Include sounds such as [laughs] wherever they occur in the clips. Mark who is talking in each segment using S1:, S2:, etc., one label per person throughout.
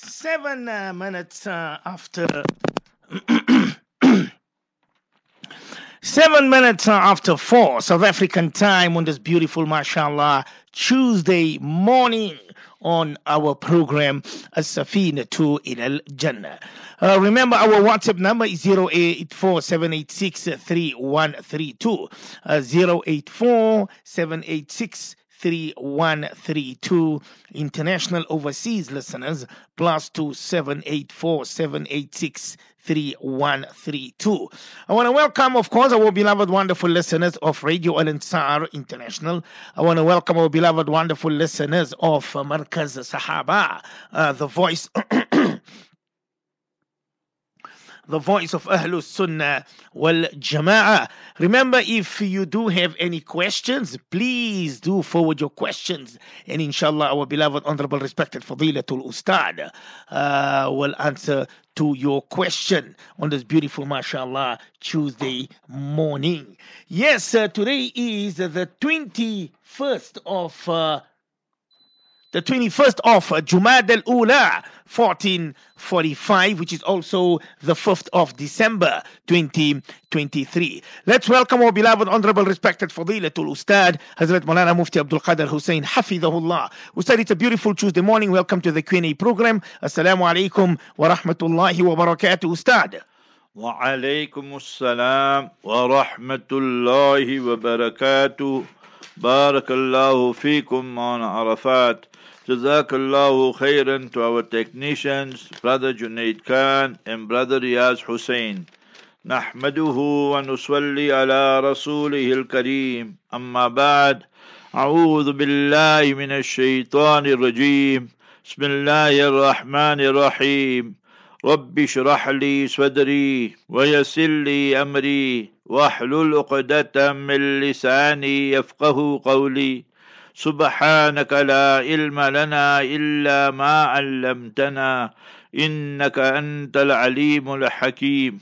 S1: Seven uh, minutes uh, after. Seven minutes uh, after four, South African time on this beautiful, mashallah, Tuesday morning on our program, As-Safinatu Ilal Jannah. Uh, remember, our WhatsApp number is 084 3132. Uh, 084 3132 international overseas listeners plus two seven eight four seven eight six three one three two. I want to welcome, of course, our beloved, wonderful listeners of Radio Al Ansar International. I want to welcome our beloved, wonderful listeners of Markaz Sahaba, uh, the voice. [clears throat] the voice of Ahlus Sunnah wal Jama'ah. Remember, if you do have any questions, please do forward your questions. And inshallah, our beloved, honorable, respected Fadilatul Ustad uh, will answer to your question on this beautiful, mashallah, Tuesday morning. Yes, uh, today is the 21st of. Uh, the 21st of Jumad al-Ula 1445 which is also the 5th of December 2023 let's welcome our beloved honorable respected fadilatul ustad Hazrat Maulana Mufti Abdul Qadir Hoosen hafidahullah ustad it's a beautiful Tuesday morning. Welcome to the Q&A program. Assalamu alaikum wa rahmatullahi wa barakatuh ustad.
S2: Wa alaikum assalam wa rahmatullahi wa barakatuh. Barakallahu الله فيكم عن عرفات Jazakallahu khairan to our technicians, Brother Junaid Khan and Brother Riyaz Hussein. نحمده ونصلي على رسوله الكريم. أما بعد أعوذ بالله من الشيطان الرجيم. بسم الله الرحمن الرحيم. رب اشرح لي صدري ويسر لي أمري. واحلل عقدة من لساني يفقه قولي. سبحانك لا علم لنا إلا ما علمتنا إنك أنت العليم الحكيم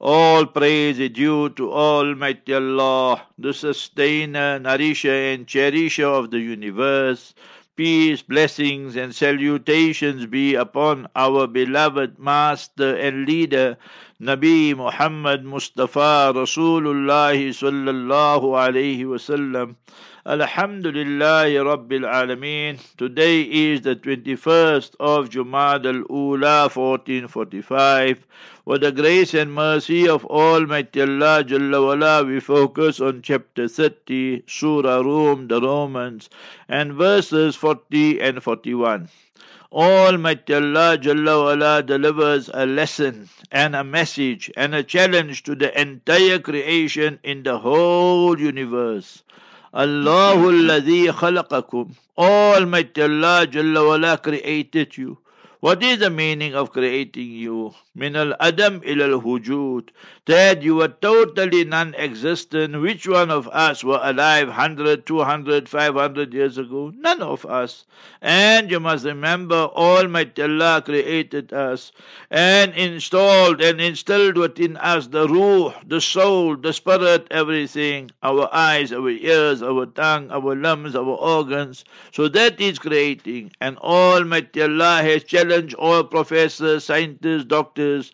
S2: All praise is due to Almighty Allah, the sustainer, nourisher and cherisher of the universe. Peace, blessings and salutations be upon our beloved master and leader, Nabi Muhammad Mustafa Rasulullah sallallahu alayhi wasallam. Alhamdulillah Rabbil Alameen. Today is the 21st of Jumad al-Ula 1445. With the grace and mercy of Almighty Allah Jalla wala, we focus on chapter 30, Surah Rum, the Romans, and verses 40 and 41. Almighty Allah Jalla wala delivers a lesson and a message and a challenge to the entire creation in the whole universe. Allahu alladhi khalaqakum. Almighty Allah Jalla wala created you. What is the meaning of creating you? Min al Adam ila al wujud. That you were totally non existent. Which one of us were alive 100, 200, 500 years ago? None of us. And you must remember, Almighty Allah created us and installed and instilled within us the ruh, the soul, the spirit, everything our eyes, our ears, our tongue, our limbs, our organs. So that is creating. And Almighty Allah has challenged all professors, scientists, doctors,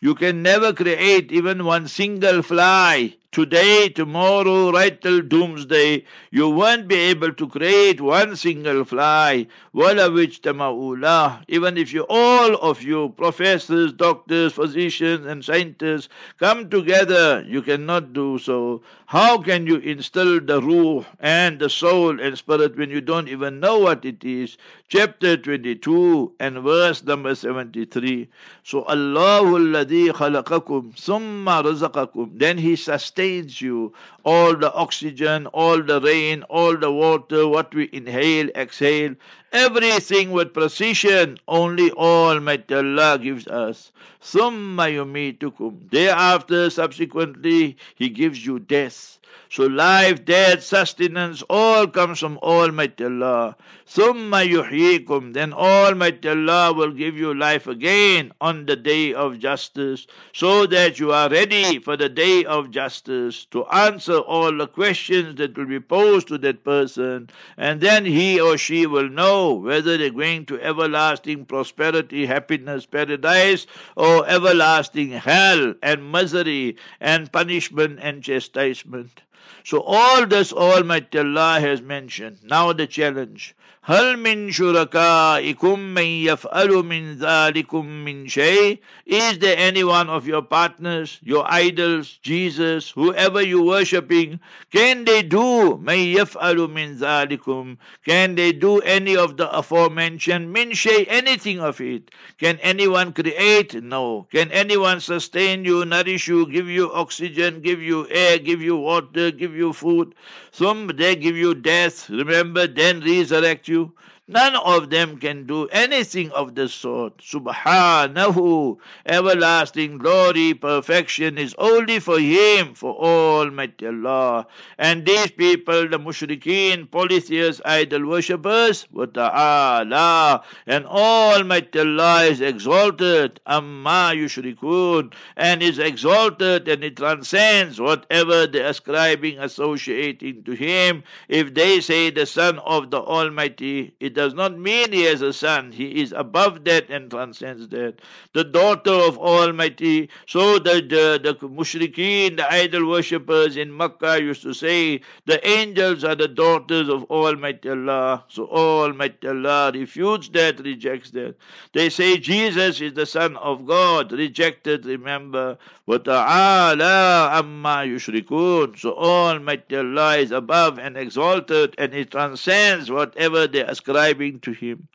S2: you can never create even one single fly. Today, tomorrow, right till doomsday, you won't be able to create one single fly. Which Tamula, even if you, all of you, professors, doctors, physicians, and scientists, come together, you cannot do so. How can you instill the ruh and the soul and spirit when you don't even know what it is? Chapter 22 and verse number 73. So, Allahu alladhi khalaqakum summa razaqakum. Then He sustains you. All the oxygen, all the rain, all the water, what we inhale, exhale, everything with precision. Only Almighty Allah gives us. Summa yumitukum. Thereafter, subsequently, He gives you death. So life, death, sustenance, all comes from Almighty Allah. Thumma yuhyikum. Then Almighty Allah will give you life again on the day of justice, so that you are ready for the day of justice to answer all the questions that will be posed to that person, and then he or she will know whether they're going to everlasting prosperity, happiness, paradise, or everlasting hell and misery and punishment and chastisement. So all this Almighty Allah has mentioned. Now the challenge. هل من شركائكم من يفعل من ذلكم من شيء Is there any one of your partners, your idols, Jesus, whoever you worshipping, can they do من يفعل من ذلكم Can they do any of the aforementioned min shay, anything of it? Can anyone create? No. Can anyone sustain you, nourish you, give you oxygen, give you air, give you water, give you food? Some they give you death, remember, then resurrect you. None of them can do anything of the sort. Subhanahu, everlasting glory, perfection is only for Him, for Almighty Allah. And these people, the mushrikeen, polytheists, idol worshippers, wa Allah, and Almighty Allah is exalted, amma yushrikun, and is exalted and it transcends whatever they ascribing, associating to Him. If they say the Son of the Almighty, it does not mean he has a son. He is above that and transcends that. The daughter of Almighty. So the, the, the mushrikeen, the idol worshippers in Makkah used to say, the angels are the daughters of Almighty Allah. So Almighty Allah refutes that, rejects that. They say Jesus is the son of God, rejected, remember. وَتَعَالَى amma yushrikun. So Almighty Allah is above and exalted and He transcends whatever they ascribe ascribing to him.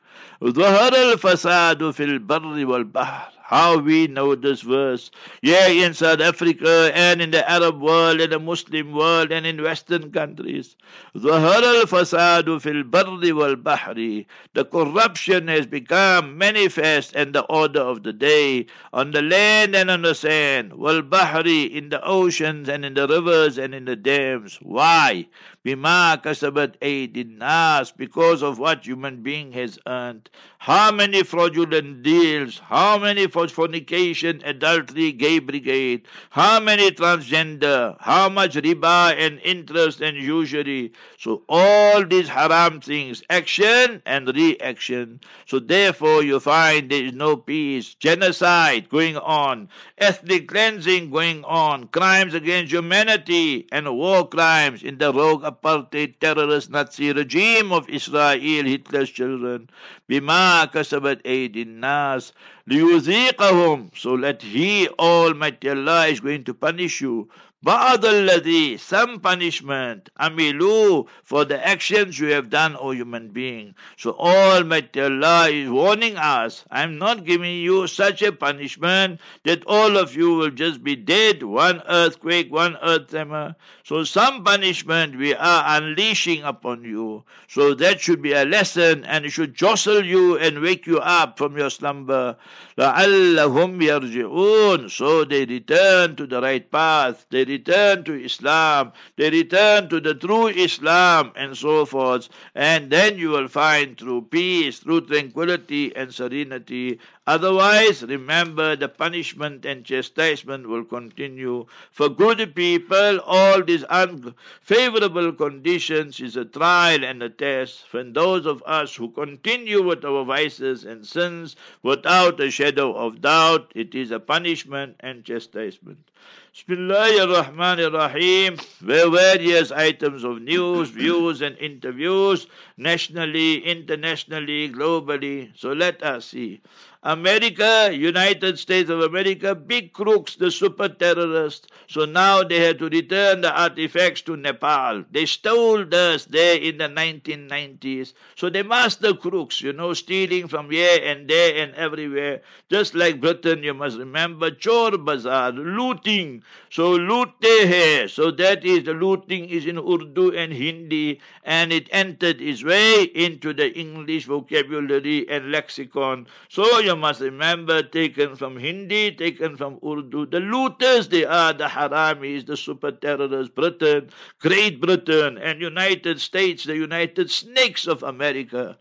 S2: ظهر الفساد في البر والبحر how we know this verse. Yeah, in South Africa and in the Arab world and the Muslim world and in Western countries. ظهر الفساد في البر والبحر. The corruption has become manifest in the order of the day, on the land and on the sand. والبحر in the oceans and in the rivers and in the dams. Why? Bima kasabat aidin nas, because of what human being has earned. How many fraudulent deals, how many for fornication, adultery, gay brigade, how many transgender, how much riba and interest and usury. So all these haram things, action and reaction. So therefore you find there is no peace, genocide going on, ethnic cleansing going on, crimes against humanity and war crimes in the rogue apartheid terrorist Nazi regime of Israel, Hitler's children. Bima kasabat aidin nas liyuziqahum. So that He, Almighty Allah, is going to punish you بعض الذي some punishment amilu for the actions you have done O human being so Almighty Allah is warning us I'm not giving you such a punishment that all of you will just be dead one earthquake one earth tremor so some punishment we are unleashing upon you so that should be a lesson and it should jostle you and wake you up from your slumber لعلهم يرجعون so they return to the right path they return to Islam, they return to the true Islam, and so forth. And then you will find true peace, true tranquility, and serenity. Otherwise, remember the punishment and chastisement will continue. For good people, all these unfavorable conditions is a trial and a test. For those of us who continue with our vices and sins without a shadow of doubt, it is a punishment and chastisement. Bismillah ar-Rahman ar-Rahim. Various items of news, views and interviews, nationally, internationally, globally. So let us see. America, United States of America, big crooks, the super terrorists. So now they had to return the artifacts to Nepal. They stole this there in the 1990s. So they master crooks, you know, stealing from here and there and everywhere. Just like Britain, you must remember, Chor Bazaar, looting. So loot hai. So that is, the looting is in Urdu and Hindi and it entered its way into the English vocabulary and lexicon. So you must remember, taken from Hindi, taken from Urdu. The looters they are, the haramis, the super terrorists, Britain, Great Britain, and United States, the United Snakes of America.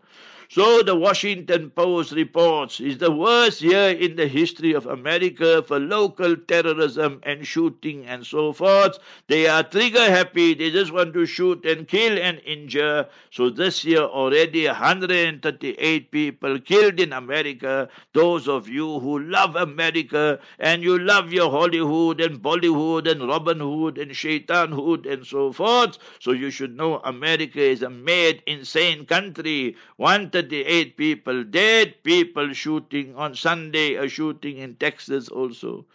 S2: So the Washington Post reports is the worst year in the history of America for local terrorism and shooting and so forth. They are trigger happy. They just want to shoot and kill and injure. So this year already 138 people killed in America. Those of you who love America and you love your Hollywood and Bollywood and Robin Hood and Shaitan Hood and so forth. So you should know America is a mad, insane country. Wanted 38 people dead, people shooting on Sunday, a shooting in Texas also.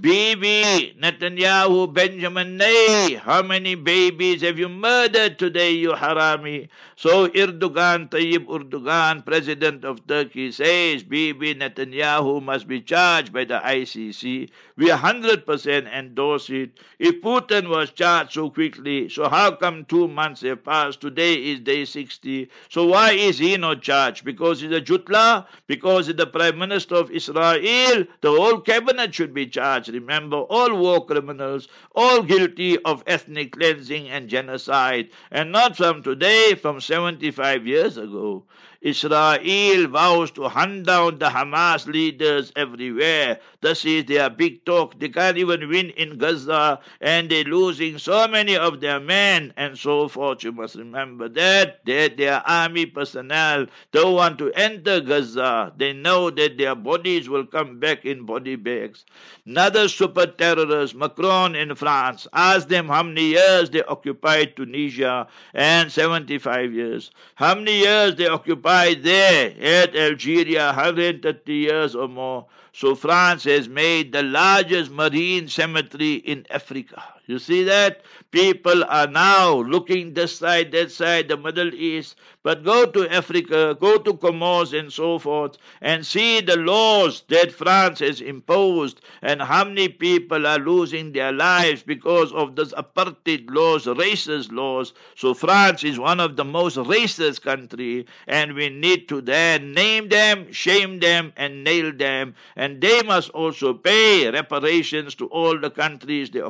S2: Bibi, Netanyahu, Benjamin Nay, how many babies have you murdered today, you harami? So Erdogan, Tayyip Erdogan, president of Turkey, says Bibi Netanyahu must be charged by the ICC. We 100% endorse it. If Putin was charged so quickly, so how come two months have passed? Today is day 60. So why is he not charged? Because he's a jutla? Because he's the prime minister of Israel? The whole cabinet should be charged. Remember, all war criminals, all guilty of ethnic cleansing and genocide, and not from today, from 75 years ago. Israel vows to hunt down the Hamas leaders everywhere. This is their big talk. They can't even win in Gaza, and they're losing so many of their men and so forth. You must remember that. That their army personnel don't want to enter Gaza. They know that their bodies will come back in body bags. Another super terrorist, Macron in France, asked them how many years they occupied Tunisia and 75 years. How many years they occupied there at Algeria, 130 years or more. So France has made the largest marine cemetery in Africa. You see that? People are now looking this side, that side, the Middle East. But go to Africa, go to Comoros and so forth, and see the laws that France has imposed and how many people are losing their lives because of those apartheid laws, racist laws. So France is one of the most racist country, and we need to then name them, shame them, and nail them. And they must also pay reparations to all the countries they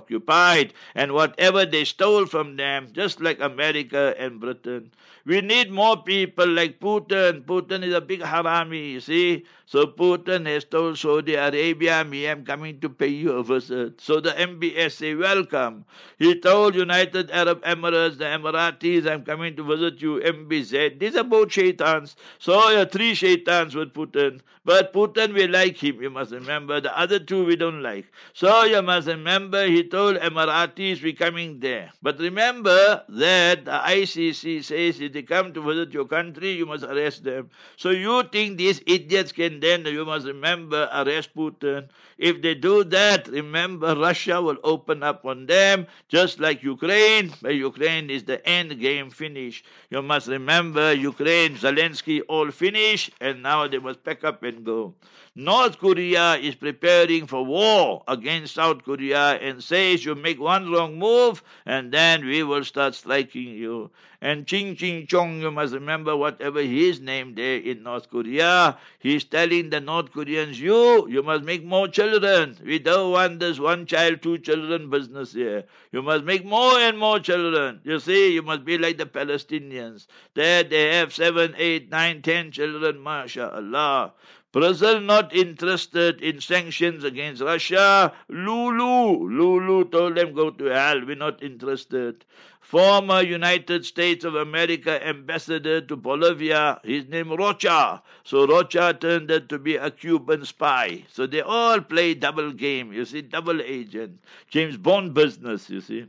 S2: and whatever they stole from them, just like America and Britain. We need more people like Putin. Putin is a big harami, you see. So Putin has told Saudi Arabia, me, I'm coming to pay you a visit. So the MBS say, welcome. He told United Arab Emirates, the Emiratis, I'm coming to visit you, MBZ. These are both shaitans. So are three shaitans with Putin. But Putin, we like him, you must remember. The other two we don't like. So you must remember, he told Emiratis, we're coming there. But remember that the ICC says if they come to visit your country, you must arrest them. So you think these idiots can then you must remember arrest Putin. If they do that, remember Russia will open up on them, just like Ukraine. But Ukraine is the end game finish. You must remember Ukraine, Zelensky all finished, and now they must pack up and go. North Korea is preparing for war against South Korea and says you make one wrong move and then we will start striking you. And Ching Ching Chong, you must remember whatever his name there in North Korea, he's telling the North Koreans, you, you must make more children. We don't want this one child, two children business here. You must make more and more children. You see, you must be like the Palestinians. There they have seven, eight, nine, ten children, mashallah. Brazil not interested in sanctions against Russia. Lulu, Lulu told them go to hell. We're not interested. Former United States of America ambassador to Bolivia, his name Rocha. So Rocha turned out to be a Cuban spy. So they all play double game. You see, double agent, James Bond business. You see.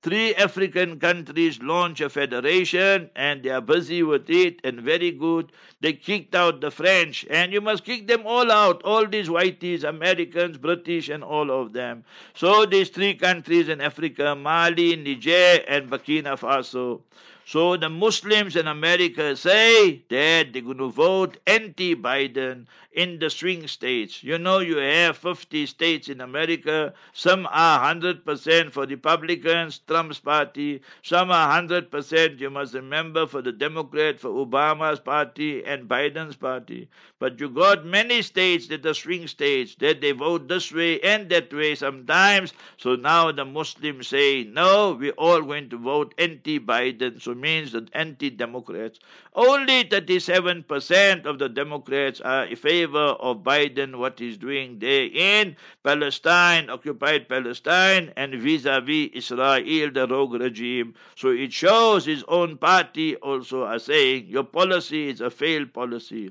S2: Three African countries launch a federation and they are busy with it and very good. They kicked out the French and you must kick them all out. All these whiteys, Americans, British and all of them. So these three countries in Africa, Mali, Niger and Burkina Faso. So the Muslims in America say that they're going to vote anti Biden in the swing states. You know, you have 50 states in America. Some are 100% for Republicans, Trump's party. Some are 100%, you must remember, for the Democrat, for Obama's party and Biden's party. But you got many states that are swing states, that they vote this way and that way sometimes. So now the Muslims say, no, we're all going to vote anti Biden. So means that anti Democrats. Only 37% of the Democrats are in favor of Biden, what he's doing there in Palestine, occupied Palestine, and vis a vis Israel, the rogue regime. So it shows his own party also are saying your policy is a failed policy.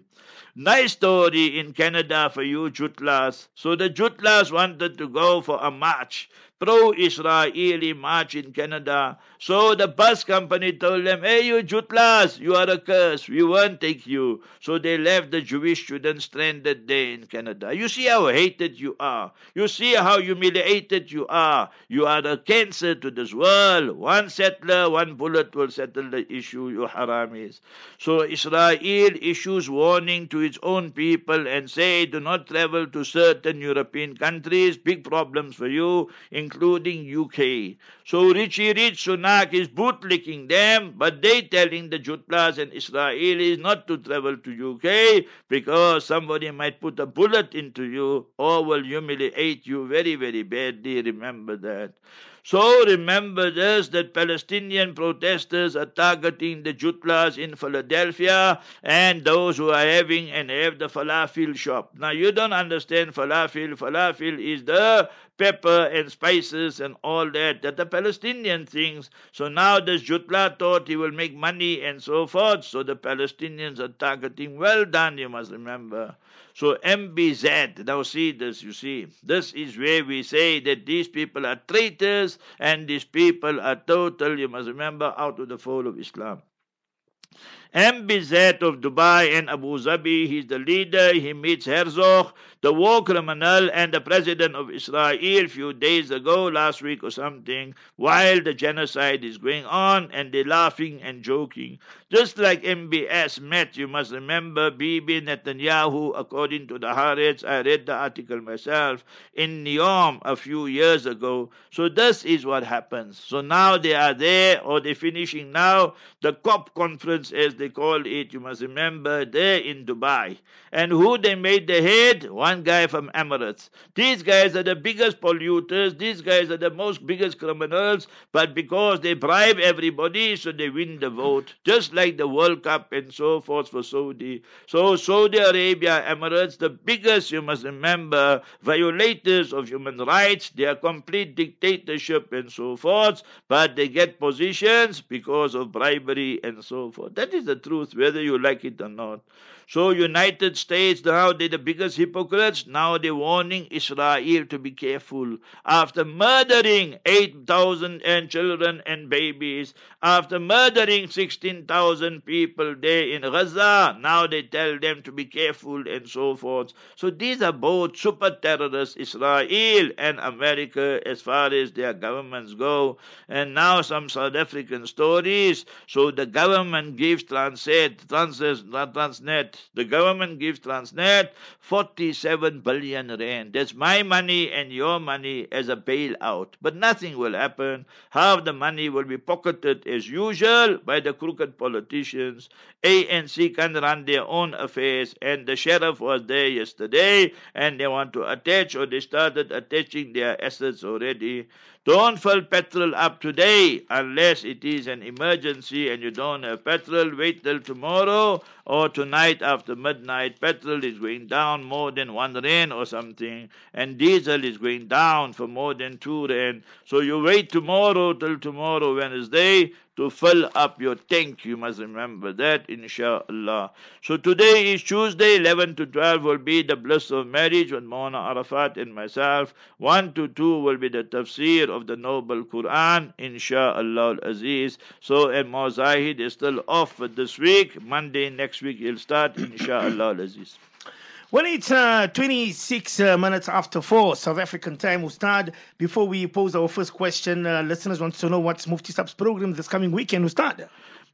S2: Nice story in Canada for you Jutlas. So the Jutlas wanted to go for a march pro-Israeli march in Canada. So the bus company told them, hey, you Jutlas, you are a curse. We won't take you. So they left the Jewish students stranded there in Canada. You see how hated you are. You see how humiliated you are. You are a cancer to this world. One settler, one bullet will settle the issue, you haramis. So Israel issues warning to its own people and say, do not travel to certain European countries. Big problems for you, including UK. So Richie Rich Sunak is bootlicking them, but they telling the Jutlas and Israelis not to travel to UK because somebody might put a bullet into you or will humiliate you very, very badly. Remember that. So remember this that Palestinian protesters are targeting the Jutlas in Philadelphia and those who are having and have the falafel shop. Now you don't understand falafel. Falafel is the pepper and spices and all that that the Palestinian things. So now this Jutla thought he will make money and so forth. So the Palestinians are targeting. Well done, you must remember. So MBZ, now see this, you see, this is where we say that these people are traitors and these people are total, you must remember, out of the fold of Islam. MBZ of Dubai and Abu Dhabi, he's the leader, he meets Herzog, the war criminal and the president of Israel a few days ago, last week or something, while the genocide is going on and they're laughing and joking. Just like MBS met, you must remember, Bibi Netanyahu, according to the Haaretz, I read the article myself, in Neom a few years ago. So this is what happens. So now they are there, or they're finishing now, the COP conference, as they call it, you must remember, there in Dubai. And who they made the head? one guy from Emirates. These guys are the biggest polluters, these guys are the most biggest criminals, but because they bribe everybody, so they win the vote, just like the World Cup and so forth for Saudi. So Saudi Arabia, Emirates, the biggest, you must remember, violators of human rights, they are complete dictatorship and so forth, but they get positions because of bribery and so forth. That is the truth, whether you like it or not. So United States now they're the biggest hypocrites. Now they're warning Israel to be careful. After murdering 8,000 and children and babies, after murdering 16,000 people there in Gaza, now they tell them to be careful and so forth. So these are both super terrorists, Israel and America, as far as their governments go. And now some South African stories. So the government gives Transnet, Transnet, Transnet the government gives Transnet 47 billion rand. That's my money and your money as a bailout. But nothing will happen. Half the money will be pocketed as usual by the crooked politicians. ANC can run their own affairs. And the sheriff was there yesterday and they want to attach or they started attaching their assets already. Don't fill petrol up today unless it is an emergency and you don't have petrol. Wait till tomorrow or tonight after midnight. Petrol is going down more than one rand or something, and diesel is going down for more than two rand. So you wait tomorrow till tomorrow, Wednesday, to fill up your tank. You must remember that, inshallah. So today is Tuesday, 11 to 12 will be the bliss of marriage with Maulana Arafat and myself. 1 to 2 will be the tafsir of the noble Quran, inshallah al aziz. So, and Mozahid is still off this week. Monday next week he'll start, inshallah al aziz.
S1: Well, it's uh, 26 uh, minutes after 4 South African time. We'll start. Before we pose our first question, uh, listeners want to know what's Mufti Sab's program this coming weekend. We'll start.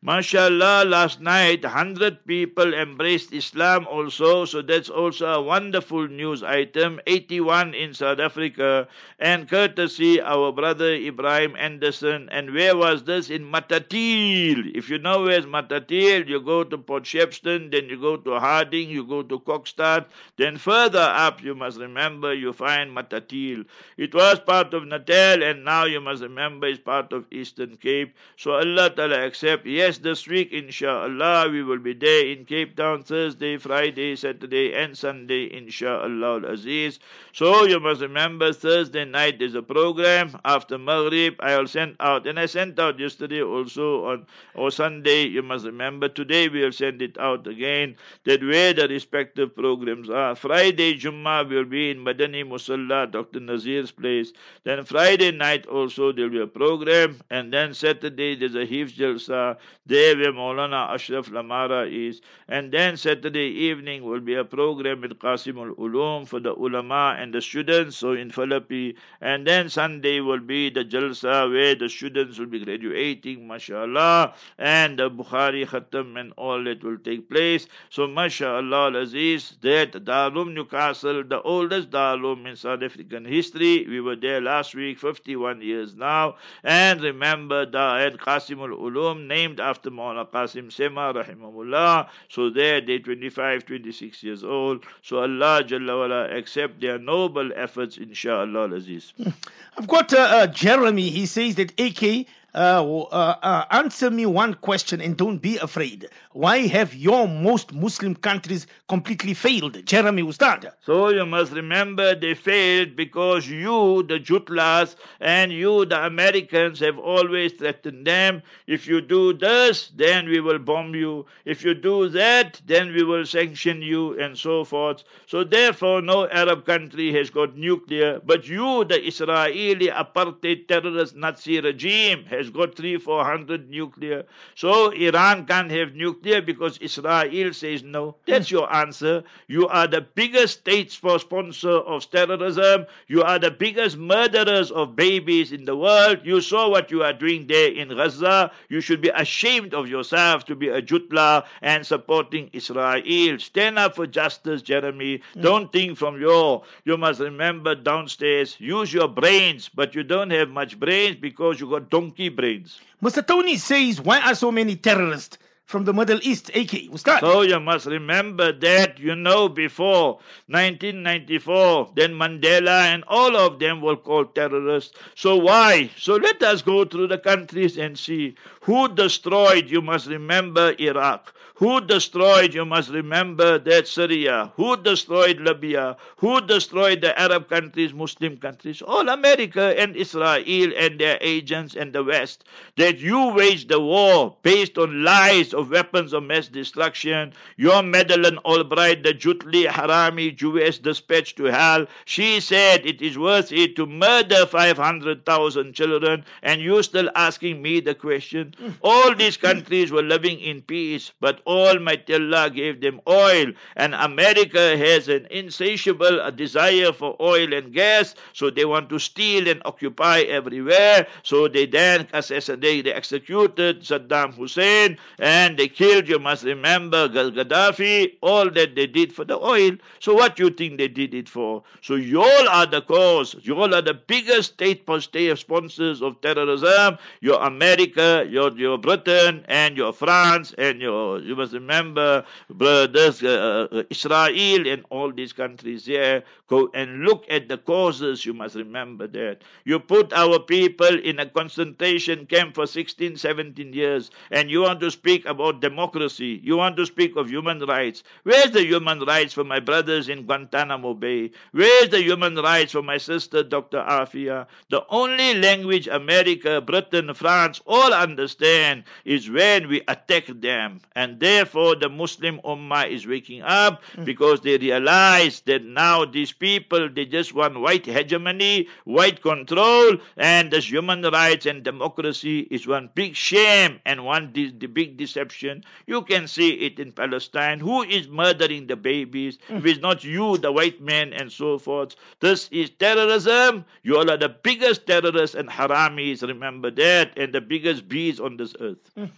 S2: MashaAllah, last night 100 people embraced Islam also, so that's also a wonderful news item. 81 in South Africa, and courtesy our brother Ibrahim Anderson. And where was this? In Matatiele. If you know where's Matatiele, you go to Port Shepstone, then you go to Harding, you go to Kokstad, then further up, you must remember, you find Matatiele. It was part of Natal, and now you must remember it's part of Eastern Cape. So Allah Ta'ala accept. Yes, Yes, this week, inshallah, we will be there in Cape Town Thursday, Friday, Saturday, and Sunday, inshallah Al Aziz. So you must remember Thursday night is a program. After Maghrib, I'll send out, and I sent out yesterday also on or Sunday. You must remember today we'll send it out again. That where the respective programs are. Friday Jummah will be in Madani Musalla, Dr. Nazir's place. Then Friday night also there will be a program, and then Saturday there's a Hifz Jalsa there where Maulana Ashraf Lamara is. And then Saturday evening will be a program with Qasim al Ulum for the ulama and the students, so in Philippi. And then Sunday will be the Jalsa where the students will be graduating, mashallah, and the Bukhari Khatam and all that will take place. So, mashallah, Aziz, that Darul Newcastle, the oldest Darul in South African history, we were there last week, 51 years now. And remember, the Qasim al Ulum named after after Maulana Qasim Sema, rahimahullah. So there, they're 25, 26 years old. So Allah Jalla wala accept their noble efforts, inshallah, Aziz.
S1: I've got uh, uh, Jeremy. He says that AK Uh, uh, uh, answer me one question and don't be afraid. Why have your most Muslim countries completely failed? Jeremy Ustad.
S2: So you must remember they failed because you, the Jutlas, and you, the Americans, have always threatened them. If you do this, then we will bomb you. If you do that, then we will sanction you, and so forth. So therefore, no Arab country has got nuclear. But you, the Israeli apartheid terrorist Nazi regime, has has got three, four hundred nuclear. So Iran can't have nuclear because Israel says no. That's your answer. You are the biggest state sponsor of terrorism. You are the biggest murderers of babies in the world. You saw what you are doing there in Gaza. You should be ashamed of yourself to be a jutla and supporting Israel. Stand up for justice, Jeremy. Don't think from your. You must remember downstairs. Use your brains, but you don't have much brains because you got donkey brains.
S1: Mr. Tony says, why are so many terrorists from the Middle East, AK?
S2: Ustad. So you must remember that, you know, before 1994, then Mandela and all of them were called terrorists. So why? So let us go through the countries and see who destroyed, you must remember, Iraq. Who destroyed, you must remember, that Syria. Who destroyed Libya? Who destroyed the Arab countries, Muslim countries? All America and Israel and their agents and the West. That you waged the war based on lies of weapons of mass destruction. Your Madeleine Albright, the Jutli Harami Jewish dispatch to hell, she said it is worth it to murder 500,000 children, and you still asking me the question. Hmm. All these countries were living in peace, but Almighty Allah gave them oil, and America has an insatiable desire for oil and gas, so they want to steal and occupy everywhere. So they then assassinated, they executed Saddam Hussein, and they killed, you must remember, Gaddafi, all that they did for the oil. So what you think they did it for? So you all are the cause. You all are the biggest state sponsors of terrorism. Your America, your, your Britain, and your France, and your you must remember, brothers, uh, uh, Israel and all these countries here. Go and look at the causes. You must remember that. You put our people in a concentration camp for 16, 17 years, and you want to speak about democracy. You want to speak of human rights. Where's the human rights for my brothers in Guantanamo Bay? Where's the human rights for my sister, Dr. Afia? The only language America, Britain, France all understand is when we attack them. And therefore, the Muslim Ummah is waking up hmm. because they realize that now these people, they just want white hegemony, white control, and this human rights and democracy is one big shame and one de- the big deception. You can see it in Palestine. Who is murdering the babies? Hmm. If it's not you, the white men, and so forth. This is terrorism. You all are the biggest terrorists and haramis, remember that, and the biggest bees on this earth. Mm.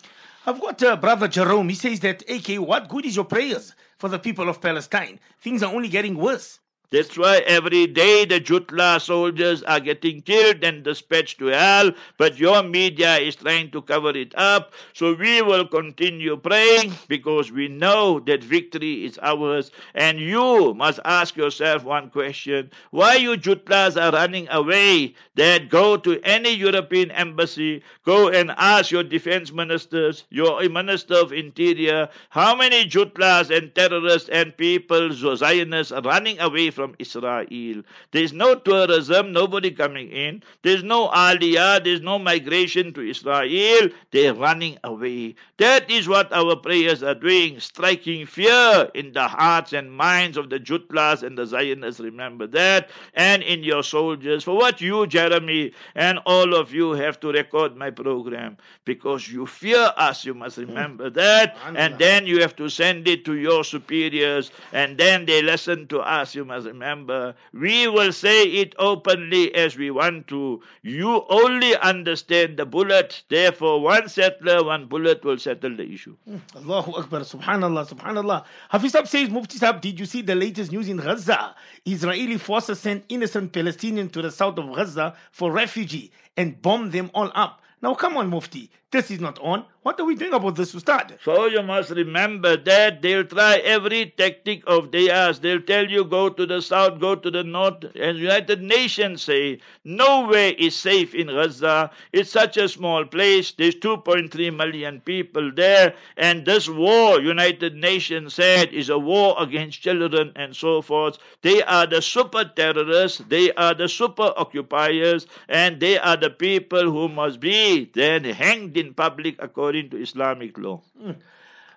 S1: I've got uh, brother Jerome. He says that, AK, what good is your prayers for the people of Palestine? Things are only getting worse.
S2: That's why every day the Jutla soldiers are getting killed and dispatched to hell, but your media is trying to cover it up. So we will continue praying because we know that victory is ours. And you must ask yourself one question why you Jutlas are running away? That go to any European embassy, go and ask your defense ministers, your minister of interior, how many Jutlas and terrorists and people, Zionists, are running away from Israel. There's no tourism, nobody coming in. There's no aliyah, there's no migration to Israel. They're running away. That is what our prayers are doing, striking fear in the hearts and minds of the Jutlas and the Zionists. Remember that. And in your soldiers. For what you, Jeremy, and all of you have to record my program. Because you fear us, you must remember that. And then you have to send it to your superiors. And then they listen to us, you must remember. We will say it openly as we want to. You only understand the bullet. Therefore, one settler, one bullet will settle the issue. [laughs]
S1: Allahu Akbar, subhanallah, subhanallah. Hafiz says, Mufti Saab, did you see the latest news in Gaza? Israeli forces sent innocent Palestinians to the south of Gaza for refugee and bombed them all up. Now, come on, Mufti. This is not on. What are we doing about this, Ustad?
S2: So you must remember that they'll try every tactic of theirs. They'll tell you go to the south, go to the north. And United Nations say nowhere is safe in Gaza. It's such a small place. There's 2.3 million people there. And this war, United Nations said, is a war against children and so forth. They are the super terrorists. They are the super occupiers. And they are the people who must be then hanged in public according to Islamic law.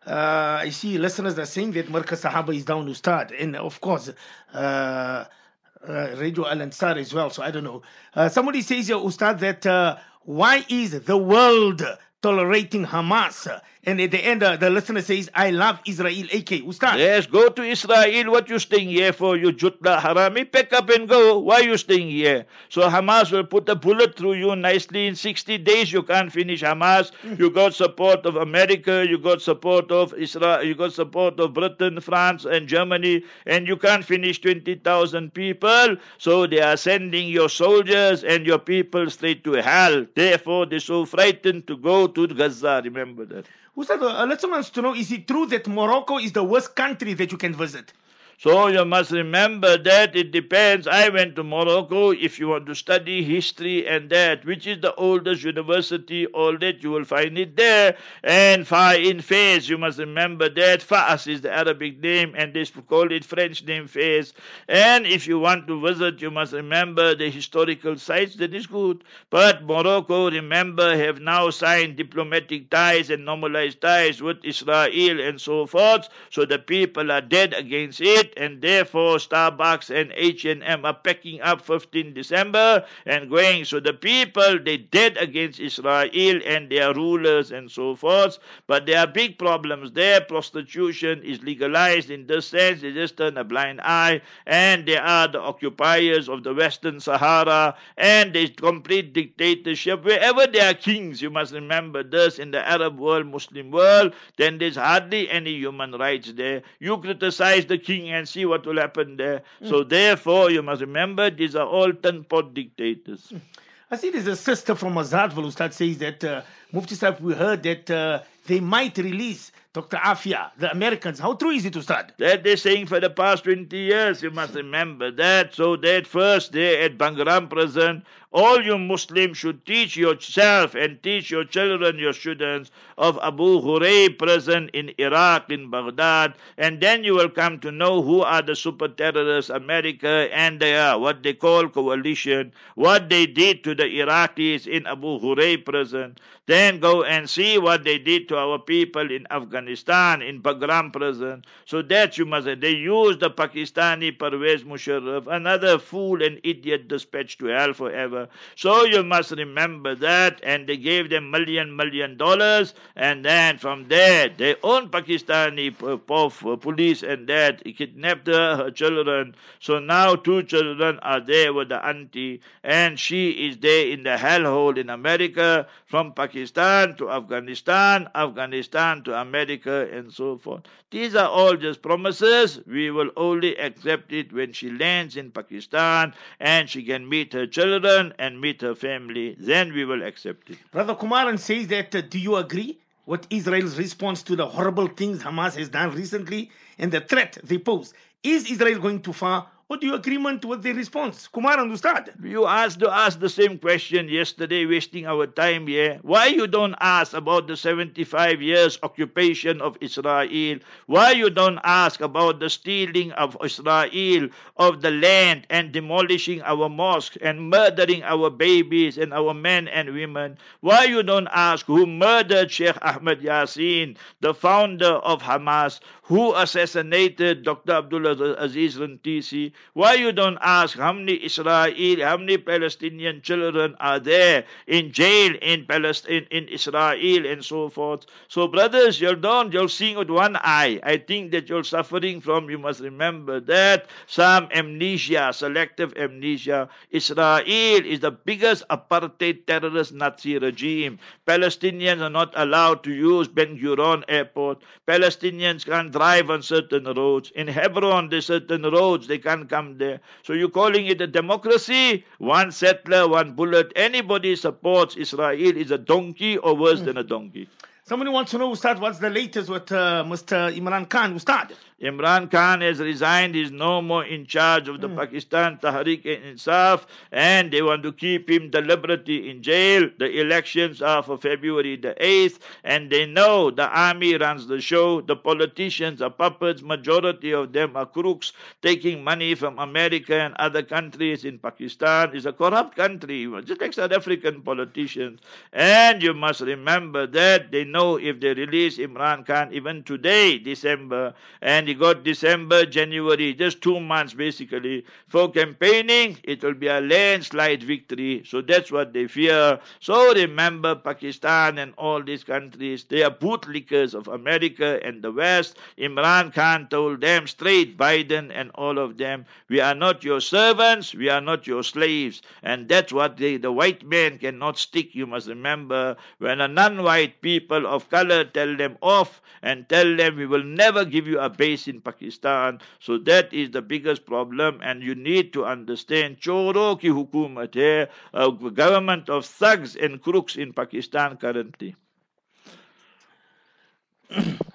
S1: Uh, I see listeners are saying that Markaz Sahaba is down to start, And of course, uh, uh, Radio Al Ansar as well. So I don't know. Uh, somebody says here, Ustad, that uh, why is the world tolerating Hamas? And at the end, uh, the listener says, I love Israel. AK, Ustad.
S2: Yes, go to Israel. What you staying here for, you Jutla Harami? Pack up and go. Why you staying here? So Hamas will put a bullet through you nicely. In 60 days, you can't finish Hamas. You got support of America. You got support of Israel. You got support of Britain, France, and Germany. And you can't finish 20,000 people. So they are sending your soldiers and your people straight to hell. Therefore, they're so frightened to go to Gaza. Remember that.
S1: Ustad, uh, listener wants to know, is it true that Morocco is the worst country that you can visit?
S2: So you must remember that it depends. I went to Morocco. If you want to study history and that, which is the oldest university, all that you will find it there. And far in Fez, you must remember that Fas is the Arabic name, and they call it French name Fez. And if you want to visit, you must remember the historical sites. That is good. But Morocco, remember, have now signed diplomatic ties and normalized ties with Israel and so forth. So the people are dead against it and therefore Starbucks and H&M are packing up 15 December and going. So the people, they dead against Israel and their rulers and so forth. But there are big problems there. Prostitution is legalized in this sense. They just turn a blind eye. And they are the occupiers of the Western Sahara. And there's complete dictatorship. Wherever there are kings, you must remember this in the Arab world, Muslim world, then there's hardly any human rights there. You criticize the king and see what will happen there. So therefore, you must remember these are all ten-pot dictators.
S1: I see there's a sister from Azaadville who says that uh, Mufti Sahib, we heard that uh, they might release Dr. Afia, the Americans. How true is it, Ustad?
S2: That they're saying for the past 20 years, you must remember that. So that first day at Bagram prison, all you Muslims should teach yourself and teach your children, your students, of Abu Ghuraib prison in Iraq, in Baghdad, and then you will come to know who are the super terrorists, America, and they are what they call coalition, what they did to the Iraqis in Abu Ghuraib prison. Then go and see what they did to our people in Afghanistan, in Bagram prison. So that you must they used the Pakistani Pervez Musharraf, another fool and idiot dispatched to hell forever. So you must remember that, and they gave them million, million dollars, and then from there, their own Pakistani police and that kidnapped her, her children. So now two children are there with the auntie, and she is there in the hellhole in America, from Pakistan to Afghanistan, Afghanistan to America and so forth. These are all just promises. We will only accept it when she lands in Pakistan and she can meet her children and meet her family. Then we will accept it.
S1: Brother Kumaran says that, uh, do you agree with Israel's response to the horrible things Hamas has done recently and the threat they pose? Is Israel going too far what do you agreement with the response? Kumar understand?
S2: You asked ask the same question yesterday, wasting our time here. Why you don't ask about the 75 years occupation of Israel? Why you don't ask about the stealing of Israel of the land and demolishing our mosques and murdering our babies and our men and women? Why you don't ask who murdered Sheikh Ahmed Yassin, the founder of Hamas, who assassinated Dr. Abdullah Aziz Rantisi? Why you don't ask how many Israel, how many Palestinian children are there in jail in Palestine, in Israel, and so forth? So, brothers, you're don't, you're seeing with one eye. I think that you're suffering from, you must remember that some amnesia, selective amnesia. Israel is the biggest apartheid terrorist Nazi regime. Palestinians are not allowed to use Ben Gurion Airport. Palestinians can't drive on certain roads. In Hebron, there's certain roads they can't come there. So you're calling it a democracy? One settler, one bullet. Anybody supports Israel is a donkey or worse mm. than a donkey.
S1: Somebody wants to know, Ustad, what's the latest with uh, Mr. Imran Khan, Ustad?
S2: Imran Khan has resigned, he's no more in charge of the mm. Pakistan Tehreek Insaf, and they want to keep him deliberately in jail. The elections are for February the 8th, and they know the army runs the show. The politicians are puppets, majority of them are crooks, taking money from America and other countries in Pakistan. It's a corrupt country, just like South African politicians. And you must remember that they know if they release Imran Khan, even today, December, and he got December, January, just two months basically for campaigning. It will be a landslide victory. So that's what they fear. So remember, Pakistan and all these countries, they are bootlickers of America and the West. Imran Khan told them straight, Biden and all of them, we are not your servants, we are not your slaves. And that's what they, the white man cannot stick. You must remember when a non white people of color tell them off and tell them we will never give you a base in Pakistan. So that is the biggest problem, and you need to understand choro ki hukumat hai, a government of thugs and crooks in Pakistan currently.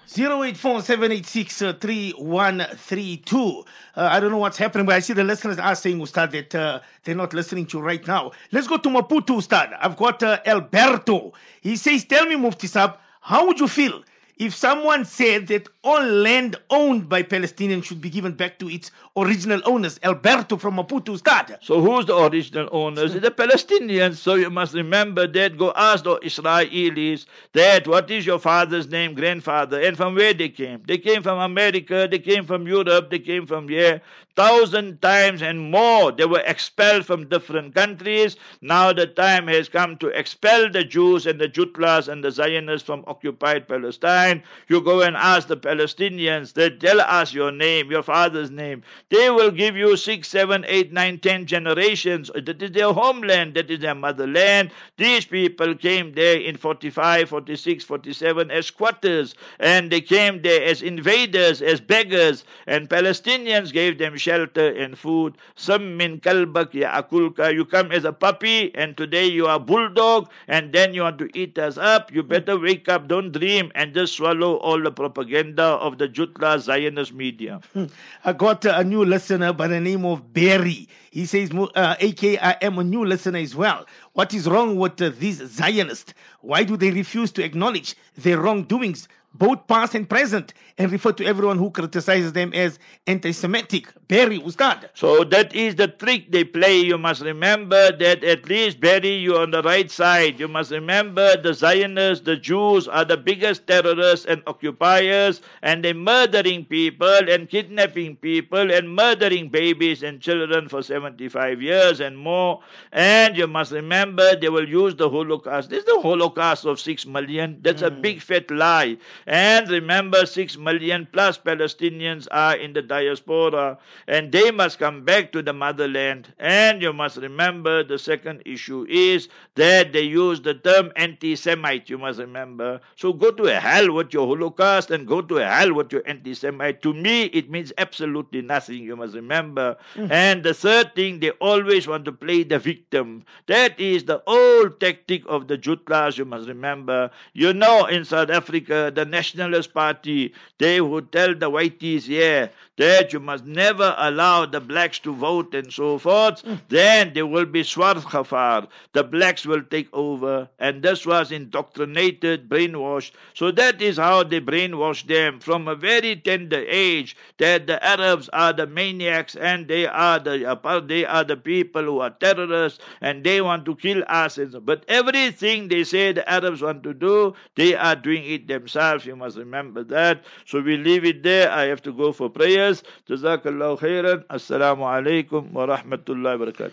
S1: 084-786-3132. Uh, I don't know what's happening, but I see the listeners are saying, Ustad, that uh, they're not listening to you right now. Let's go to Maputo, Ustad. I've got uh, Alberto. He says, tell me, Mufti Sab, how would you feel if someone said that all land owned by Palestinians should be given back to its original owners, Alberto from Maputo started.
S2: So who's the original owners? the Palestinians. So you must remember that. Go ask the Israelis that what is your father's name, grandfather, and from where they came. They came from America, they came from Europe, they came from here. Thousand times and more. They were expelled from different countries. Now the time has come to expel the Jews and the Jutlas and the Zionists from occupied Palestine. You go and ask the Palestinians, they tell us your name, your father's name. They will give you six, seven, eight, nine, ten generations. That is their homeland, that is their motherland. These people came there in 45, 46, 47 as squatters, and they came there as invaders, as beggars, and Palestinians gave them shelter and food. Some min kalbak ya akulka. You come as a puppy, and today you are bulldog, and then you want to eat us up. You better wake up, don't dream, and just swallow all the propaganda of the Jutla Zionist media. [laughs]
S1: I got a new listener by the name of Barry. He says, uh, AK, I am a new listener as well. What is wrong with uh, these Zionists? Why do they refuse to acknowledge their wrongdoings? Both past and present, and refer to everyone who criticizes them as anti Semitic. Barry, Ustad.
S2: So that is the trick they play. You must remember that at least, Barry, you're on the right side. You must remember the Zionists, the Jews, are the biggest terrorists and occupiers, and they're murdering people and kidnapping people and murdering babies and children for 75 years and more. And you must remember they will use the Holocaust. This is the Holocaust of 6 million. That's mm. a big fat lie. And remember, six million plus Palestinians are in the diaspora, and they must come back to the motherland. And you must remember the second issue is that they use the term anti Semite, you must remember. So go to hell with your Holocaust and go to hell with your anti Semite. To me, it means absolutely nothing, you must remember. Mm. And the third thing, they always want to play the victim. That is the old tactic of the Jutlas, you must remember. You know, in South Africa, the Nationalist Party, they would tell the whiteys, yeah, that you must never allow the blacks to vote and so forth, mm. then there will be Swart gevaar. The blacks will take over. And this was indoctrinated, brainwashed. So that is how they brainwashed them from a very tender age that the Arabs are the maniacs and they are the they are the people who are terrorists and they want to kill us. But everything they say the Arabs want to do, they are doing it themselves. You must remember that. So we leave it there. I have to go for prayer. جزاك الله خيرا السلام عليكم ورحمة الله وبركاته